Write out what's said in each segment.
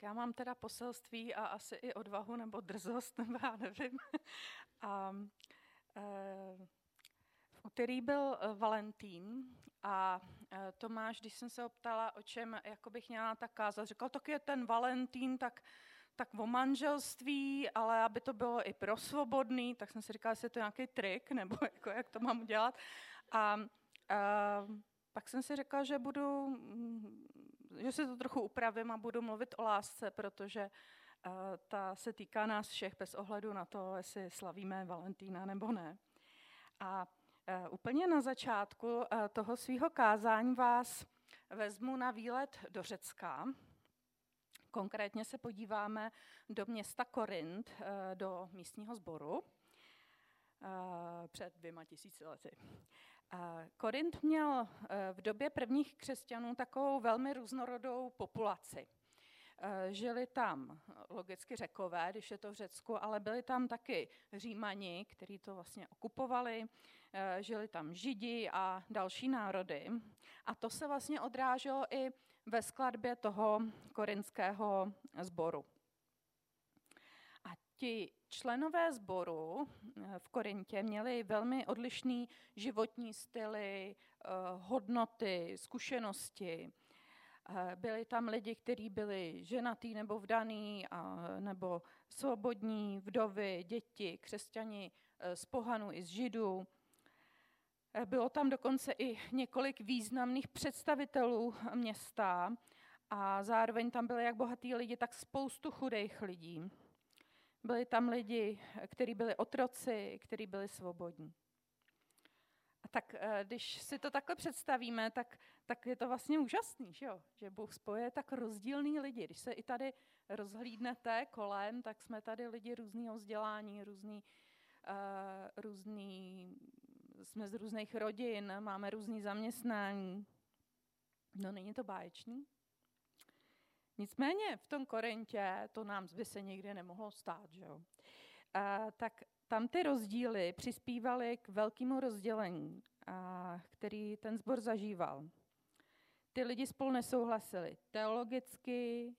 Tak já mám teda poselství a asi i odvahu nebo drzost, nebo já nevím. a, e, v úterý byl e, Valentín a e, Tomáš, když jsem se optala, o čem jako bych měla tak kázat, říkal, tak je ten Valentín, tak, tak o manželství, ale aby to bylo i pro svobodný, tak jsem si říkala, jestli je to nějaký trik, nebo jako, jak to mám udělat. A, a pak jsem si řekla, že budu, mm, že si to trochu upravím a budu mluvit o lásce, protože uh, ta se týká nás všech bez ohledu na to, jestli slavíme Valentína nebo ne. A uh, úplně na začátku uh, toho svého kázání vás vezmu na výlet do Řecka. Konkrétně se podíváme do města Korint, do místního sboru před dvěma tisíci lety. Korint měl eh, v době prvních křesťanů takovou velmi různorodou populaci. Eh, žili tam logicky řekové, když je to v Řecku, ale byli tam taky římani, kteří to vlastně okupovali, eh, žili tam židi a další národy. A to se vlastně odráželo i ve skladbě toho korinského sboru. A ti Členové sboru eh, v Korintě měli velmi odlišný životní styly, eh, hodnoty, zkušenosti. Eh, byli tam lidi, kteří byli ženatý nebo vdaný, nebo svobodní, vdovy, děti, křesťani z pohanu i z židů. Bylo tam dokonce i několik významných představitelů města a zároveň tam byly jak bohatý lidi, tak spoustu chudých lidí. Byli tam lidi, kteří byli otroci, kteří byli svobodní. A tak eh, když si to takhle představíme, tak, tak je to vlastně úžasný, že, jo? že Bůh spoje tak rozdílný lidi. Když se i tady rozhlídnete kolem, tak jsme tady lidi různého vzdělání, různý, uh, různý, jsme z různých rodin, máme různý zaměstnání. No není to báječný? Nicméně v tom Korintě to nám by se nikdy nemohlo stát, že jo? A, tak tam ty rozdíly přispívaly k velkému rozdělení, a, který ten sbor zažíval. Ty lidi spolu nesouhlasili teologicky,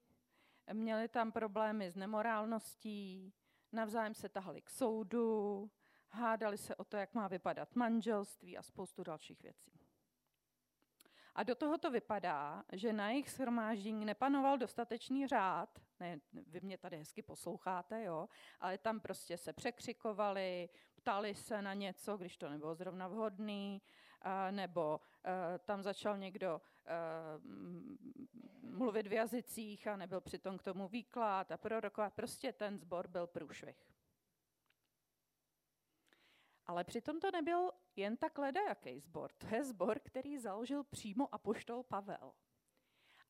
měli tam problémy s nemorálností, navzájem se tahali k soudu, hádali se o to, jak má vypadat manželství a spoustu dalších věcí. A do toho to vypadá, že na jejich shromáždění nepanoval dostatečný řád, ne, vy mě tady hezky posloucháte, jo, ale tam prostě se překřikovali, ptali se na něco, když to nebylo zrovna vhodný, nebo e, tam začal někdo e, mluvit v jazycích a nebyl přitom k tomu výklad a prorokovat. Prostě ten zbor byl průšvih. Ale přitom to nebyl jen tak ledajaký sbor. To je sbor, který založil přímo apoštol Pavel.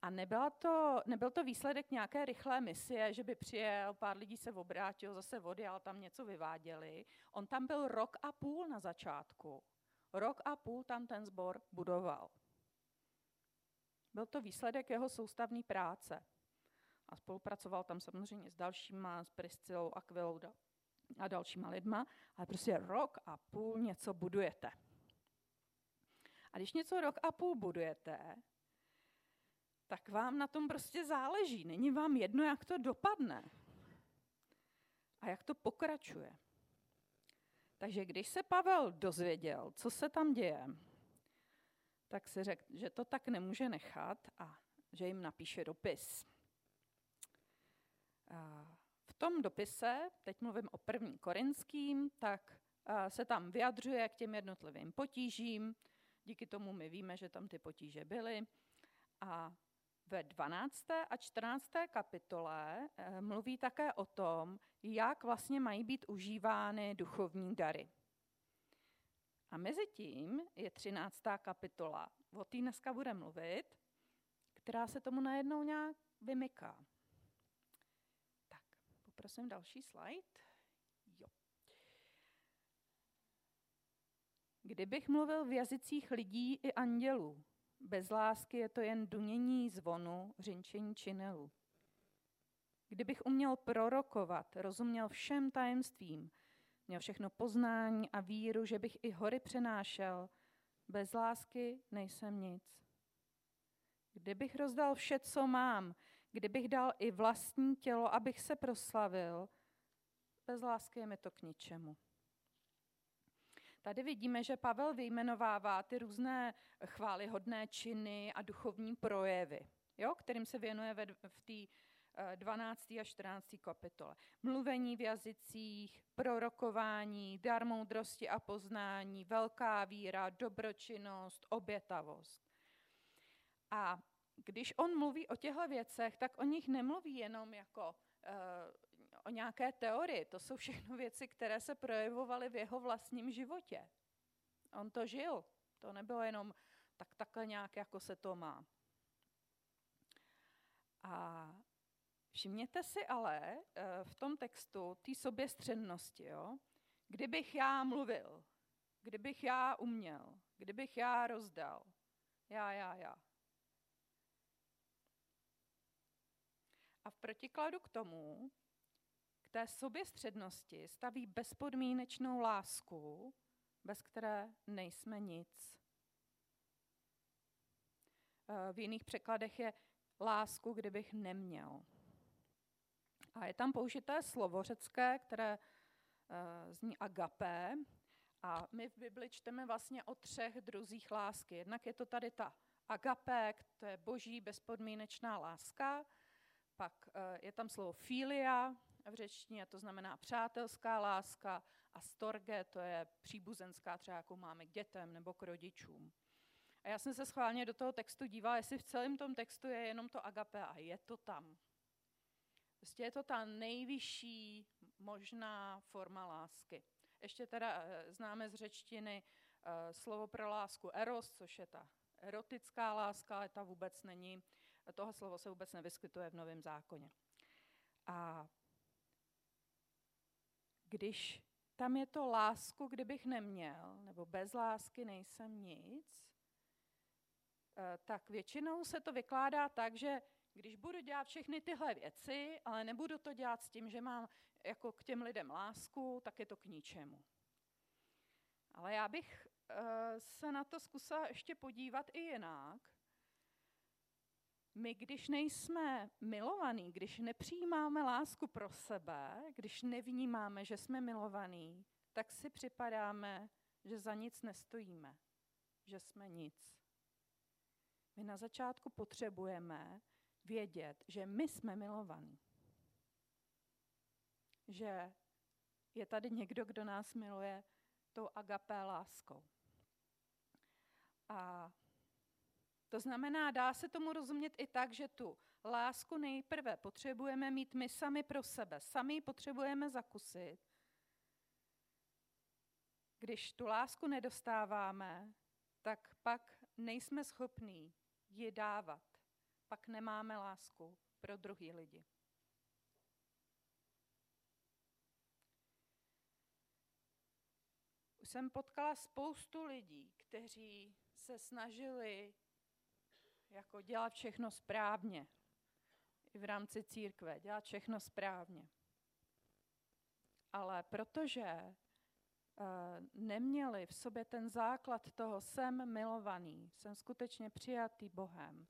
A nebyla to, nebyl to výsledek nějaké rychlé misie, že by přijel, pár lidí se obrátil, zase vody, ale tam něco vyváděli. On tam byl rok a půl na začátku. Rok a půl tam ten sbor budoval. Byl to výsledek jeho soustavní práce. A spolupracoval tam samozřejmě s dalšíma, s Priscilou, Aquilou, a dalšíma lidma, ale prostě rok a půl něco budujete. A když něco rok a půl budujete, tak vám na tom prostě záleží. Není vám jedno, jak to dopadne a jak to pokračuje. Takže když se Pavel dozvěděl, co se tam děje, tak si řekl, že to tak nemůže nechat a že jim napíše dopis. Tom dopise, teď mluvím o první korinským, tak se tam vyjadřuje k těm jednotlivým potížím. Díky tomu my víme, že tam ty potíže byly. A ve 12. a 14. kapitole e, mluví také o tom, jak vlastně mají být užívány duchovní dary. A mezi tím je 13. kapitola, o té dneska bude mluvit, která se tomu najednou nějak vymyká. Prosím další slide. Jo. Kdybych mluvil v jazycích lidí i andělů, bez lásky je to jen dunění zvonu, řinčení činelu. Kdybych uměl prorokovat, rozuměl všem tajemstvím, měl všechno poznání a víru, že bych i hory přenášel, bez lásky nejsem nic. Kdybych rozdal vše, co mám, kdybych dal i vlastní tělo, abych se proslavil, bez lásky je mi to k ničemu. Tady vidíme, že Pavel vyjmenovává ty různé chválihodné činy a duchovní projevy, jo, kterým se věnuje ve, v té 12. a 14. kapitole. Mluvení v jazycích, prorokování, dar moudrosti a poznání, velká víra, dobročinnost, obětavost. A když on mluví o těchto věcech, tak o nich nemluví jenom jako uh, o nějaké teorii. To jsou všechno věci, které se projevovaly v jeho vlastním životě. On to žil. To nebylo jenom tak takhle nějak, jako se to má. A všimněte si ale uh, v tom textu té soběstřednosti, jo? kdybych já mluvil, kdybych já uměl, kdybych já rozdal, já, já, já. A v protikladu k tomu, k té soběstřednosti staví bezpodmínečnou lásku, bez které nejsme nic. Eh, v jiných překladech je lásku, kdybych neměl. A je tam použité slovo řecké, které uh, zní agapé. A my v Bibli čteme vlastně o třech druzích lásky. Jednak je to tady ta agapé, to je boží bezpodmínečná láska. Pak eh, je tam slovo filia v řečtině, to znamená přátelská láska, a storge, to je příbuzenská, třeba jakou máme k dětem nebo k rodičům. A já jsem se schválně do toho textu dívala, jestli v celém tom textu je jenom to agape a je to tam. Prostě je to ta nejvyšší možná forma lásky. Ještě teda eh, známe z řečtiny eh, slovo pro lásku eros, což je ta erotická láska, ale ta vůbec není Tohle slovo se vůbec nevyskytuje v Novém zákoně. A když tam je to lásku, kdybych neměl, nebo bez lásky nejsem nic, eh, tak většinou se to vykládá tak, že když budu dělat všechny tyhle věci, ale nebudu to dělat s tím, že mám jako k těm lidem lásku, tak je to k ničemu. Ale já bych eh, se na to zkusila ještě podívat i jinak my, když nejsme milovaní, když nepřijímáme lásku pro sebe, když nevnímáme, že jsme milovaní, tak si připadáme, že za nic nestojíme, že jsme nic. My na začátku potřebujeme vědět, že my jsme milovaní. Že je tady někdo, kdo nás miluje tou agapé láskou. A to znamená, dá se tomu rozumět i tak, že tu lásku nejprve potřebujeme mít my sami pro sebe, sami ji potřebujeme zakusit. Když tu lásku nedostáváme, tak pak nejsme schopní ji dávat. Pak nemáme lásku pro druhý lidi. Už jsem potkala spoustu lidí, kteří se snažili jako dělat všechno správně. I v rámci církve, dělat všechno správně. Ale protože uh, neměli v sobě ten základ toho jsem milovaný, jsem skutečně přijatý Bohem,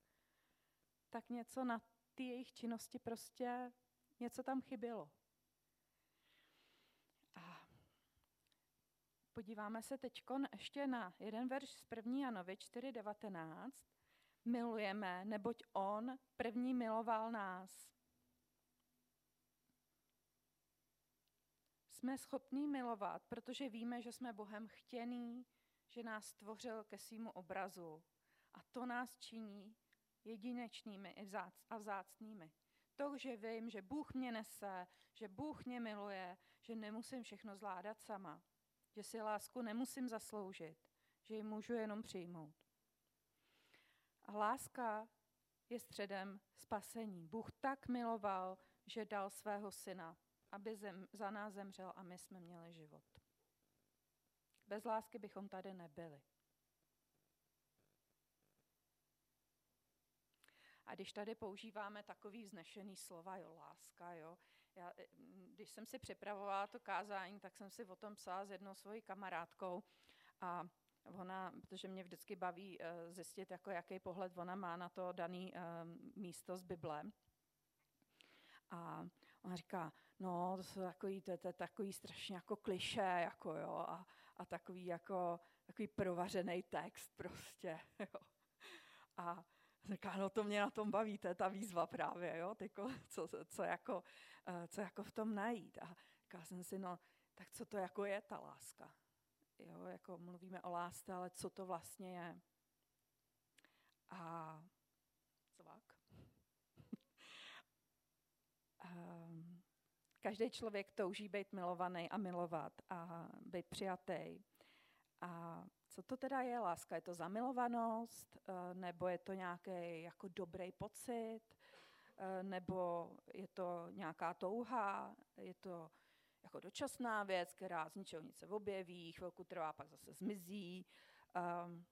tak něco na ty jejich činnosti prostě, něco tam chybělo. A podíváme se teď ještě na jeden verš z 1. Janovi 4.19 milujeme, neboť On první miloval nás. Jsme schopní milovat, protože víme, že jsme Bohem chtěný, že nás stvořil ke svýmu obrazu. A to nás činí jedinečnými a vzácnými. To, že vím, že Bůh mě nese, že Bůh mě miluje, že nemusím všechno zvládat sama, že si lásku nemusím zasloužit, že ji můžu jenom přijmout. A láska je středem spasení. Bůh tak miloval, že dal svého syna, aby zem, za nás zemřel a my jsme měli život. Bez lásky bychom tady nebyli. A když tady používáme takový vznešený slova, jo, láska, jo, já, když jsem si připravovala to kázání, tak jsem si o tom psala s jednou svojí kamarádkou a Ona, protože mě vždycky baví uh, zjistit, jako jaký pohled ona má na to dané uh, místo z Bible. A on říká, no, to jsou takový, to, to, takový strašně jako kliše, jako jo, a, a takový jako, takový provařený text prostě, jo. A říká, no to mě na tom baví, to je ta výzva právě, jo, tyko, co, co, jako, eh, co jako v tom najít. A říká jsem si, no, tak co to jako je ta láska? Jo, jako mluvíme o lásce, ale co to vlastně je? A cvak. um, každý člověk touží být milovaný a milovat a být přijatý. A co to teda je láska? Je to zamilovanost, eh, nebo je to nějaký jako dobrý pocit, eh, nebo je to nějaká touha, je to jako dočasná věc, která z ničeho nic se objeví, chvilku trvá, pak zase zmizí. Um,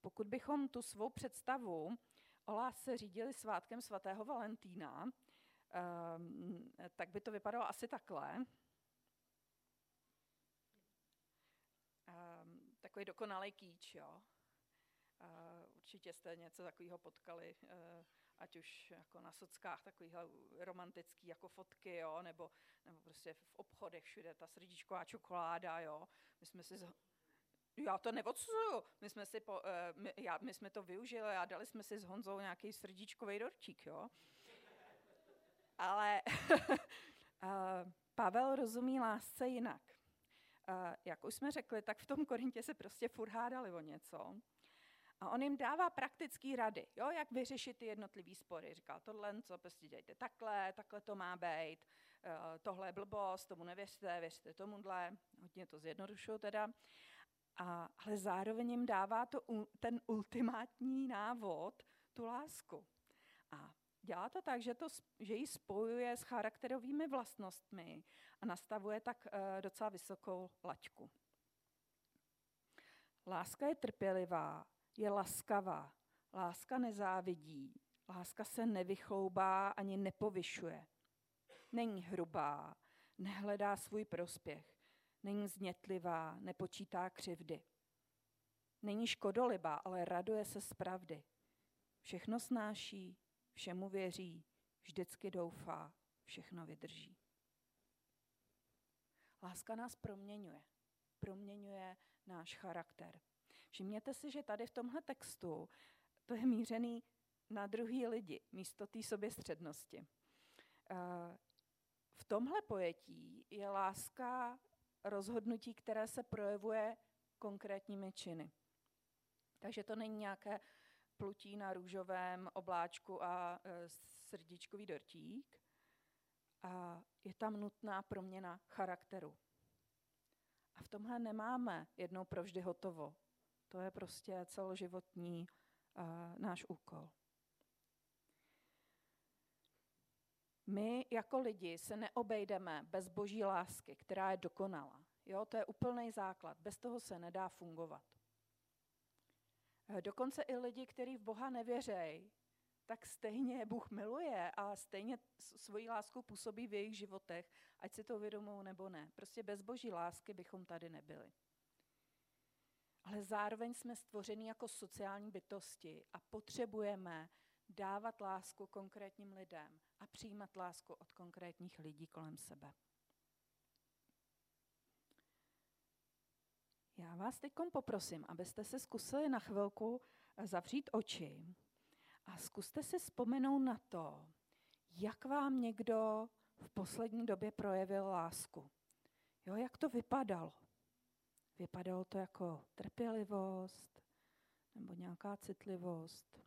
pokud bychom tu svou představu o lásce řídili svátkem svatého Valentína, um, tak by to vypadalo asi takhle. Um, takový dokonalý kýč, jo. Uh, určitě jste něco takového potkali, uh, ať už jako na sockách, takovýhle romantický jako fotky, jo, nebo, nebo prostě v obchodech všude ta srdíčková čokoláda, jo. My jsme si z... Já to neodsuzuju. My jsme, si po, uh, my, já, my jsme to využili a dali jsme si s Honzou nějaký srdíčkový dorčík, jo. Ale uh, Pavel rozumí lásce jinak. Uh, jak už jsme řekli, tak v tom Korintě se prostě furt hádali o něco. A on jim dává praktické rady, jo, jak vyřešit ty jednotlivé spory. Říká, tohle, co prostě dějte takhle, takhle to má být, uh, tohle je blbost, tomu nevěřte, věřte tomuhle, hodně to zjednodušuju teda. A, ale zároveň jim dává to, ten ultimátní návod, tu lásku. A dělá to tak, že, to, že ji spojuje s charakterovými vlastnostmi a nastavuje tak uh, docela vysokou laťku. Láska je trpělivá, je laskavá. Láska nezávidí, láska se nevychloubá ani nepovyšuje. Není hrubá, nehledá svůj prospěch, není znětlivá, nepočítá křivdy. Není škodolibá, ale raduje se z pravdy. Všechno snáší, všemu věří, vždycky doufá, všechno vydrží. Láska nás proměňuje. Proměňuje náš charakter. Všimněte si, že tady v tomhle textu to je mířený na druhý lidi, místo té soběstřednosti. Eh, v tomhle pojetí je láska rozhodnutí, které se projevuje konkrétními činy. Takže to není nějaké plutí na růžovém obláčku a e, srdíčkový dortík. A je tam nutná proměna charakteru. A v tomhle nemáme jednou provždy hotovo. To je prostě celoživotní uh, náš úkol. My jako lidi se neobejdeme bez boží lásky, která je dokonalá. Jo, to je úplný základ. Bez toho se nedá fungovat. Eh, dokonce i lidi, kteří v Boha nevěřejí, tak stejně Bůh miluje a stejně svoji lásku působí v jejich životech, ať si to uvědomují nebo ne. Prostě bez boží lásky bychom tady nebyli. Ale zároveň jsme stvořeni jako sociální bytosti a potřebujeme dávat lásku konkrétním lidem a přijímat lásku od konkrétních lidí kolem sebe. Já vás teď poprosím, abyste se zkusili na chvilku zavřít oči a zkuste si vzpomenout na to, jak vám někdo v poslední době projevil lásku. Jo, jak to vypadalo? Vypadalo to jako trpělivost nebo nějaká citlivost,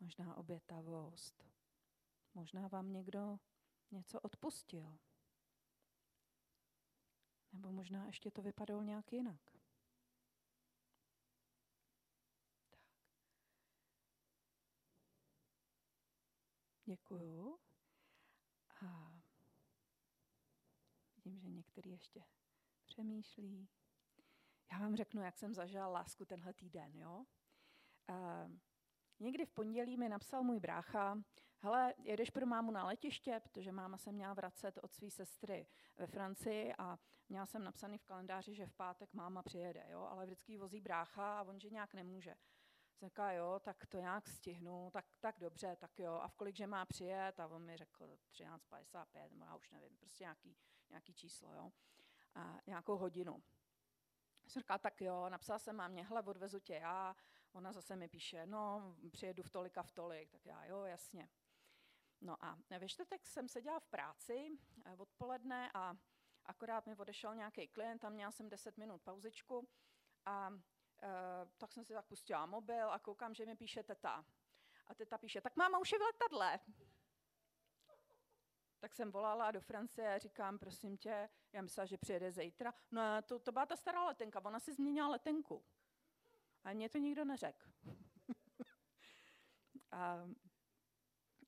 možná obětavost. Možná vám někdo něco odpustil. Nebo možná ještě to vypadalo nějak jinak. Tak. Děkuju. A vidím, že některý ještě přemýšlí. Já vám řeknu, jak jsem zažila lásku tenhle týden. Jo? Uh, někdy v pondělí mi napsal můj brácha, hele, jedeš pro mámu na letiště, protože máma se měla vracet od své sestry ve Francii a měla jsem napsaný v kalendáři, že v pátek máma přijede, jo? ale vždycky vozí brácha a on, že nějak nemůže. Jsem jo, tak to nějak stihnu, tak, tak dobře, tak jo. A v kolik, že má přijet? A on mi řekl 13.55, nebo já už nevím, prostě nějaký, nějaký číslo, jo. Nějakou hodinu. Jsem říkala, tak jo, napsala jsem mámě, hele, odvezu tě já. Ona zase mi píše, no, přijedu v tolik a v tolik. Tak já, jo, jasně. No a ve čtvrtek jsem seděla v práci eh, odpoledne a akorát mi odešel nějaký klient, tam měla jsem 10 minut pauzičku a e, tak jsem si tak pustila mobil a koukám, že mi píše teta. A teta píše, tak máma už je v letadle. Tak jsem volala do Francie a říkám, prosím tě, já myslela, že přijede zítra. No to, to byla ta stará letenka, ona si změnila letenku. A mě to nikdo neřekl. a,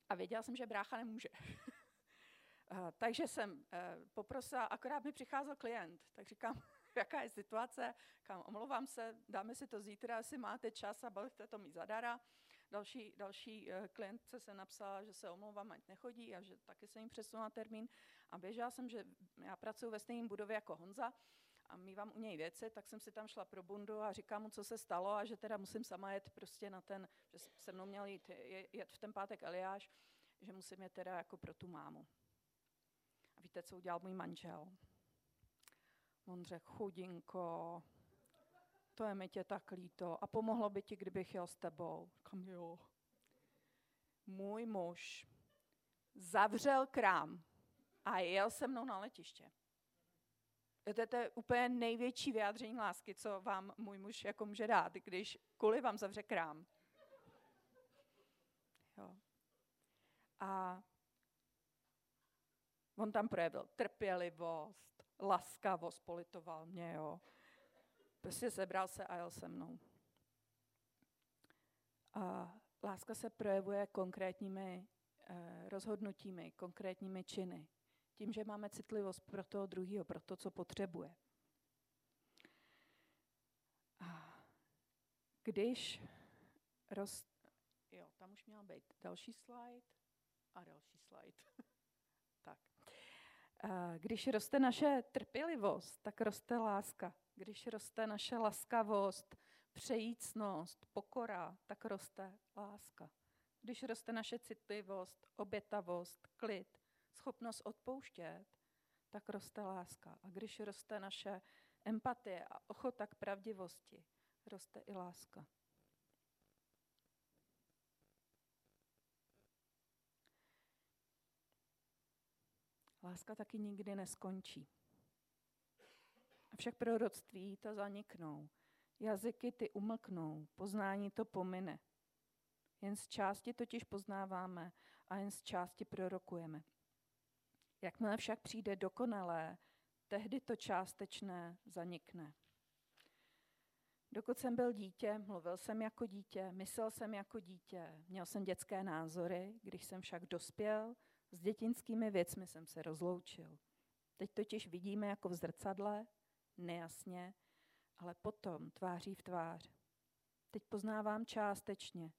a věděla jsem, že brácha nemůže. a, takže jsem uh, poprosila, akorát mi přicházel klient, tak říkám, jaká je situace, kam omlouvám se, dáme si to zítra, jestli máte čas a budete to mít zadara. Další, další uh, klientce se napsala, že se omlouvám, ať nechodí a že taky se jim přesunula termín. A běžela jsem, že já pracuji ve stejném budově jako Honza, a mývám u něj věci, tak jsem si tam šla pro bundu a říkám mu, co se stalo a že teda musím sama jet prostě na ten, že se mnou měl jít, jet v ten pátek Eliáš, že musím jet teda jako pro tu mámu. A víte, co udělal můj manžel? On řekl, chudinko, to je mi tě tak líto. A pomohlo by ti, kdybych jel s tebou. Kam jo. Můj muž zavřel krám a jel se mnou na letiště. To je, to je úplně největší vyjádření lásky, co vám můj muž jako může dát, když kvůli vám zavře krám. Jo. A on tam projevil trpělivost, laskavost, politoval mě, jo. Prostě sebral se a jel se mnou. A láska se projevuje konkrétními eh, rozhodnutími, konkrétními činy tím, že máme citlivost pro toho druhého, pro to, co potřebuje. A když roz... Jo, tam už měl být další slide a další slide. tak. A když roste naše trpělivost, tak roste láska. Když roste naše laskavost, přejícnost, pokora, tak roste láska. Když roste naše citlivost, obětavost, klid, schopnost odpouštět, tak roste láska. A když roste naše empatie a ochota k pravdivosti, roste i láska. Láska taky nikdy neskončí. Avšak proroctví to zaniknou, jazyky ty umlknou, poznání to pomine. Jen z části totiž poznáváme a jen z části prorokujeme. Jakmile však přijde dokonalé, tehdy to částečné zanikne. Dokud jsem byl dítě, mluvil jsem jako dítě, myslel jsem jako dítě, měl jsem dětské názory, když jsem však dospěl, s dětinskými věcmi jsem se rozloučil. Teď totiž vidíme jako v zrcadle, nejasně, ale potom tváří v tvář. Teď poznávám částečně,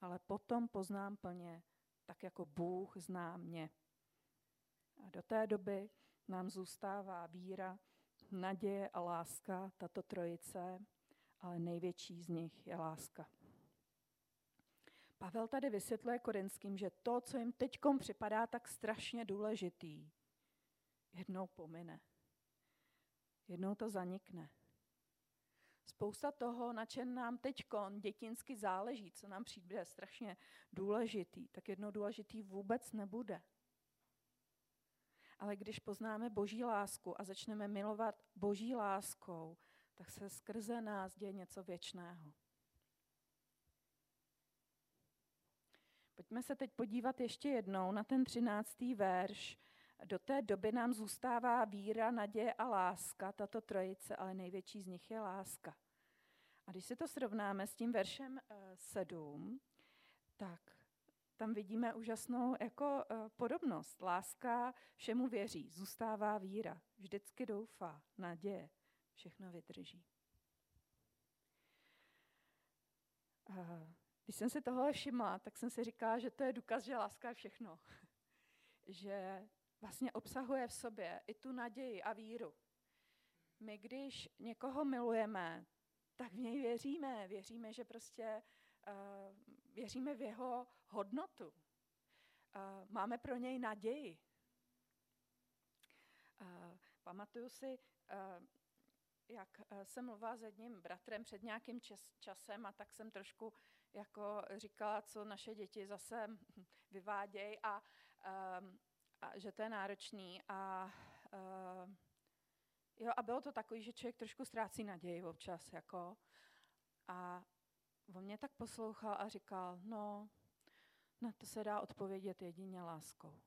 ale potom poznám plně, tak jako Bůh zná mě. A do té doby nám zůstává víra, naděje a láska, tato trojice, ale největší z nich je láska. Pavel tady vysvětluje korinským, že to, co jim teď připadá tak strašně důležitý, jednou pomine. Jednou to zanikne. Spousta toho, na čem nám teď dětinsky záleží, co nám přijde strašně důležitý, tak jednou důležitý vůbec nebude. Ale když poznáme Boží lásku a začneme milovat Boží láskou, tak se skrze nás děje něco věčného. Pojďme se teď podívat ještě jednou na ten třináctý verš. Do té doby nám zůstává víra, naděje a láska, tato trojice, ale největší z nich je láska. A když si to srovnáme s tím veršem 7, eh, tak tam vidíme úžasnou jako uh, podobnost. Láska všemu věří, zůstává víra, vždycky doufá, naděje, všechno vydrží. Uh, když jsem si tohle všimla, tak jsem si říkala, že to je důkaz, že láska je všechno. že vlastně obsahuje v sobě i tu naději a víru. My, když někoho milujeme, tak v něj věříme. Věříme, že prostě uh, věříme v jeho hodnotu. Máme pro něj naději. Pamatuju si, jak jsem mluvila s jedním bratrem před nějakým čas, časem a tak jsem trošku jako říkala, co naše děti zase vyvádějí a, a že to je náročný. A, jo, a bylo to takový, že člověk trošku ztrácí naději občas. Jako, a on mě tak poslouchal a říkal, no, na to se dá odpovědět jedině láskou.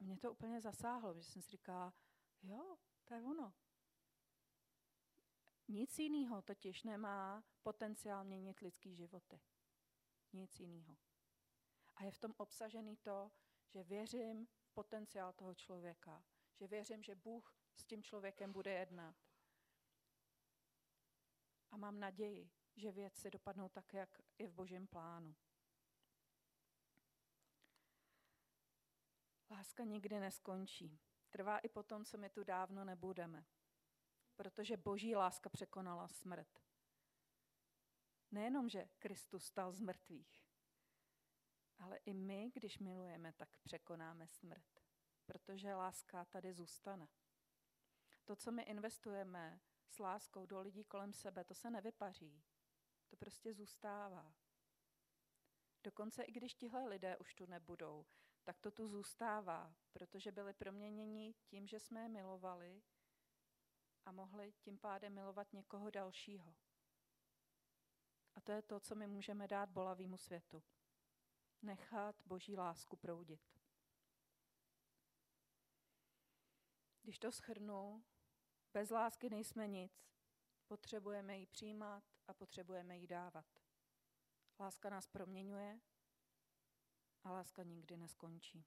Mě to úplně zasáhlo, že jsem si říkala, jo, to je ono. Nic jiného totiž nemá potenciál měnit lidský životy. Nic jiného. A je v tom obsažený to, že věřím v potenciál toho člověka, že věřím, že Bůh s tím člověkem bude jednat. A mám naději, že věci dopadnou tak, jak je v božím plánu. Láska nikdy neskončí. Trvá i potom, co my tu dávno nebudeme. Protože boží láska překonala smrt. Nejenom, že Kristus stal z mrtvých, ale i my, když milujeme, tak překonáme smrt. Protože láska tady zůstane. To, co my investujeme s láskou do lidí kolem sebe, to se nevypaří. To prostě zůstává. Dokonce i když tihle lidé už tu nebudou, tak to tu zůstává, protože byli proměněni tím, že jsme je milovali a mohli tím pádem milovat někoho dalšího. A to je to, co my můžeme dát bolavému světu. Nechat boží lásku proudit. Když to schrnu, bez lásky nejsme nic. Potřebujeme ji přijímat a potřebujeme ji dávat. Láska nás proměňuje a láska nikdy neskončí.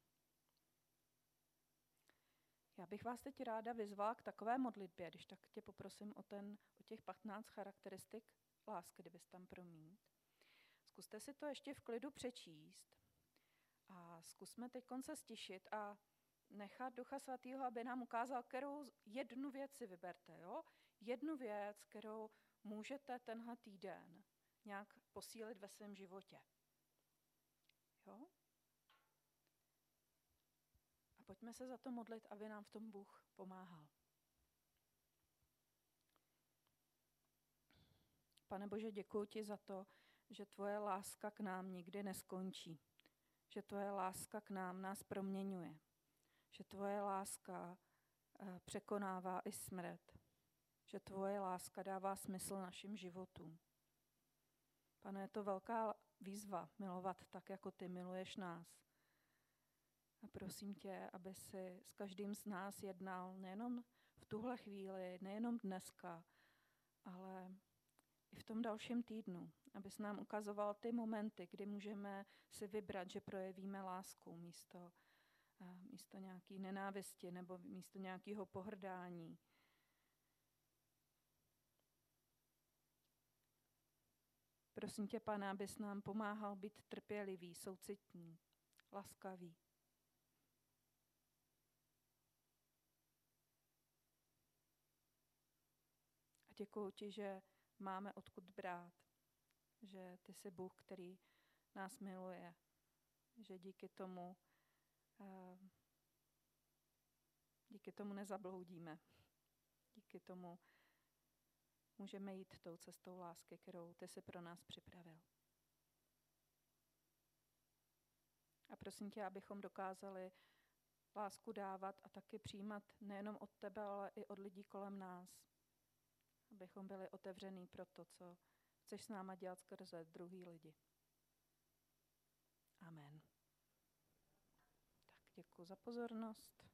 Já bych vás teď ráda vyzvala k takové modlitbě, když tak tě poprosím o, ten, o těch 15 charakteristik lásky, kdybys tam promít. Zkuste si to ještě v klidu přečíst a zkusme teď se stišit a nechat Ducha Svatého, aby nám ukázal, kterou jednu věc si vyberte. Jo? Jednu věc, kterou můžete tenhle týden nějak posílit ve svém životě. Jo? A pojďme se za to modlit, aby nám v tom Bůh pomáhal. Pane Bože, děkuji ti za to, že tvoje láska k nám nikdy neskončí. Že tvoje láska k nám nás proměňuje. Že tvoje láska eh, překonává i smrt. Že tvoje láska dává smysl našim životům. Pane, je to velká výzva milovat tak, jako ty miluješ nás. A prosím tě, aby si s každým z nás jednal nejenom v tuhle chvíli, nejenom dneska, ale i v tom dalším týdnu, abys nám ukazoval ty momenty, kdy můžeme si vybrat, že projevíme lásku místo, eh, místo nějaké nenávisti nebo místo nějakého pohrdání. Prosím tě, pane, abys nám pomáhal být trpělivý, soucitní, laskavý. A děkuji ti, že máme odkud brát, že ty jsi Bůh, který nás miluje, že díky tomu eh, díky tomu nezabloudíme. Díky tomu můžeme jít tou cestou lásky, kterou ty jsi pro nás připravil. A prosím tě, abychom dokázali lásku dávat a taky přijímat nejenom od tebe, ale i od lidí kolem nás. Abychom byli otevřený pro to, co chceš s náma dělat skrze druhý lidi. Amen. Tak děkuji za pozornost.